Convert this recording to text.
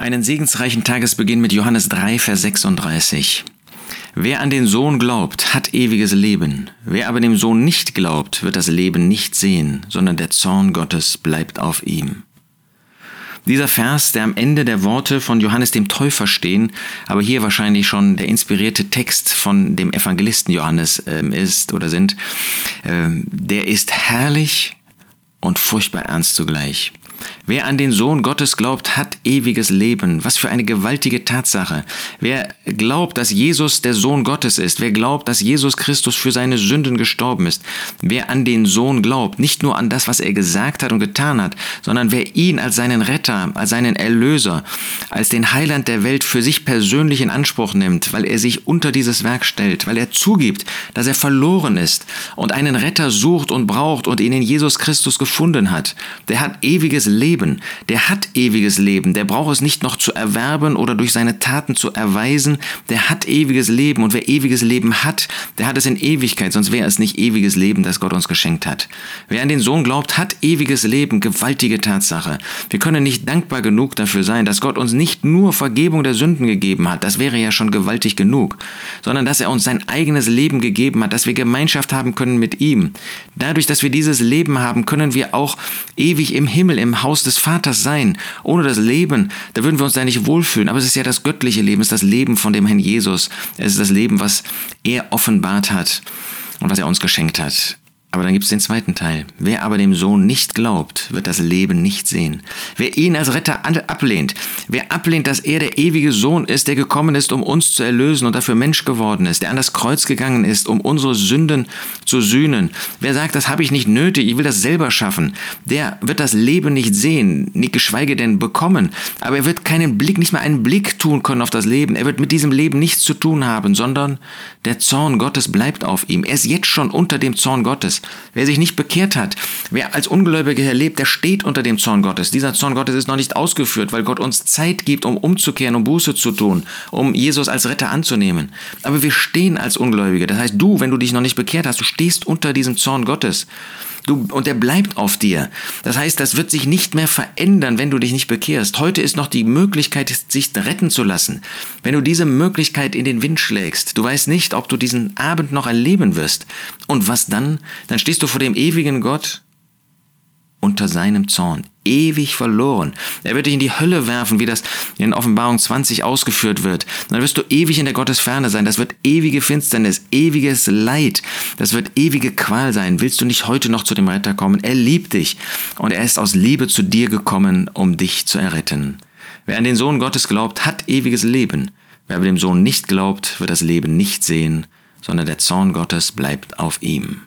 Einen segensreichen Tagesbeginn mit Johannes 3, Vers 36. Wer an den Sohn glaubt, hat ewiges Leben. Wer aber dem Sohn nicht glaubt, wird das Leben nicht sehen, sondern der Zorn Gottes bleibt auf ihm. Dieser Vers, der am Ende der Worte von Johannes dem Täufer stehen, aber hier wahrscheinlich schon der inspirierte Text von dem Evangelisten Johannes äh, ist oder sind, äh, der ist herrlich und furchtbar ernst zugleich. Wer an den Sohn Gottes glaubt, hat ewiges Leben. Was für eine gewaltige Tatsache. Wer glaubt, dass Jesus der Sohn Gottes ist, wer glaubt, dass Jesus Christus für seine Sünden gestorben ist, wer an den Sohn glaubt, nicht nur an das, was er gesagt hat und getan hat, sondern wer ihn als seinen Retter, als seinen Erlöser, als den Heiland der Welt für sich persönlich in Anspruch nimmt, weil er sich unter dieses Werk stellt, weil er zugibt, dass er verloren ist und einen Retter sucht und braucht und ihn in Jesus Christus gefunden hat, der hat ewiges Leben, der hat ewiges Leben, der braucht es nicht noch zu erwerben oder durch seine Taten zu erweisen, der hat ewiges Leben. Und wer ewiges Leben hat, der hat es in Ewigkeit, sonst wäre es nicht ewiges Leben, das Gott uns geschenkt hat. Wer an den Sohn glaubt, hat ewiges Leben, gewaltige Tatsache. Wir können nicht dankbar genug dafür sein, dass Gott uns nicht nur Vergebung der Sünden gegeben hat, das wäre ja schon gewaltig genug, sondern dass er uns sein eigenes Leben gegeben hat, dass wir Gemeinschaft haben können mit ihm. Dadurch, dass wir dieses Leben haben, können wir auch ewig im Himmel, im Haus des Vaters sein. Ohne das Leben, da würden wir uns da nicht wohlfühlen. Aber es ist ja das göttliche Leben, es ist das Leben von dem Herrn Jesus. Es ist das Leben, was er offenbart hat und was er uns geschenkt hat. Aber dann gibt es den zweiten Teil. Wer aber dem Sohn nicht glaubt, wird das Leben nicht sehen. Wer ihn als Retter ablehnt, wer ablehnt, dass er der ewige Sohn ist, der gekommen ist, um uns zu erlösen und dafür Mensch geworden ist, der an das Kreuz gegangen ist, um unsere Sünden zu sühnen, wer sagt, das habe ich nicht nötig, ich will das selber schaffen, der wird das Leben nicht sehen, nicht geschweige denn bekommen. Aber er wird keinen Blick, nicht mal einen Blick tun können auf das Leben. Er wird mit diesem Leben nichts zu tun haben, sondern der Zorn Gottes bleibt auf ihm. Er ist jetzt schon unter dem Zorn Gottes. Wer sich nicht bekehrt hat, wer als Ungläubiger lebt, der steht unter dem Zorn Gottes. Dieser Zorn Gottes ist noch nicht ausgeführt, weil Gott uns Zeit gibt, um umzukehren, um Buße zu tun, um Jesus als Retter anzunehmen. Aber wir stehen als Ungläubige. Das heißt, du, wenn du dich noch nicht bekehrt hast, du stehst unter diesem Zorn Gottes. Du, und der bleibt auf dir. Das heißt, das wird sich nicht mehr verändern, wenn du dich nicht bekehrst. Heute ist noch die Möglichkeit, sich retten zu lassen. Wenn du diese Möglichkeit in den Wind schlägst, du weißt nicht, ob du diesen Abend noch erleben wirst. Und was dann? Dann stehst du vor dem ewigen Gott unter seinem Zorn, ewig verloren. Er wird dich in die Hölle werfen, wie das in Offenbarung 20 ausgeführt wird. dann wirst du ewig in der Gottesferne sein. Das wird ewige Finsternis, ewiges Leid. Das wird ewige Qual sein. Willst du nicht heute noch zu dem Retter kommen? Er liebt dich und er ist aus Liebe zu dir gekommen, um dich zu erretten. Wer an den Sohn Gottes glaubt, hat ewiges Leben. Wer aber dem Sohn nicht glaubt, wird das Leben nicht sehen, sondern der Zorn Gottes bleibt auf ihm.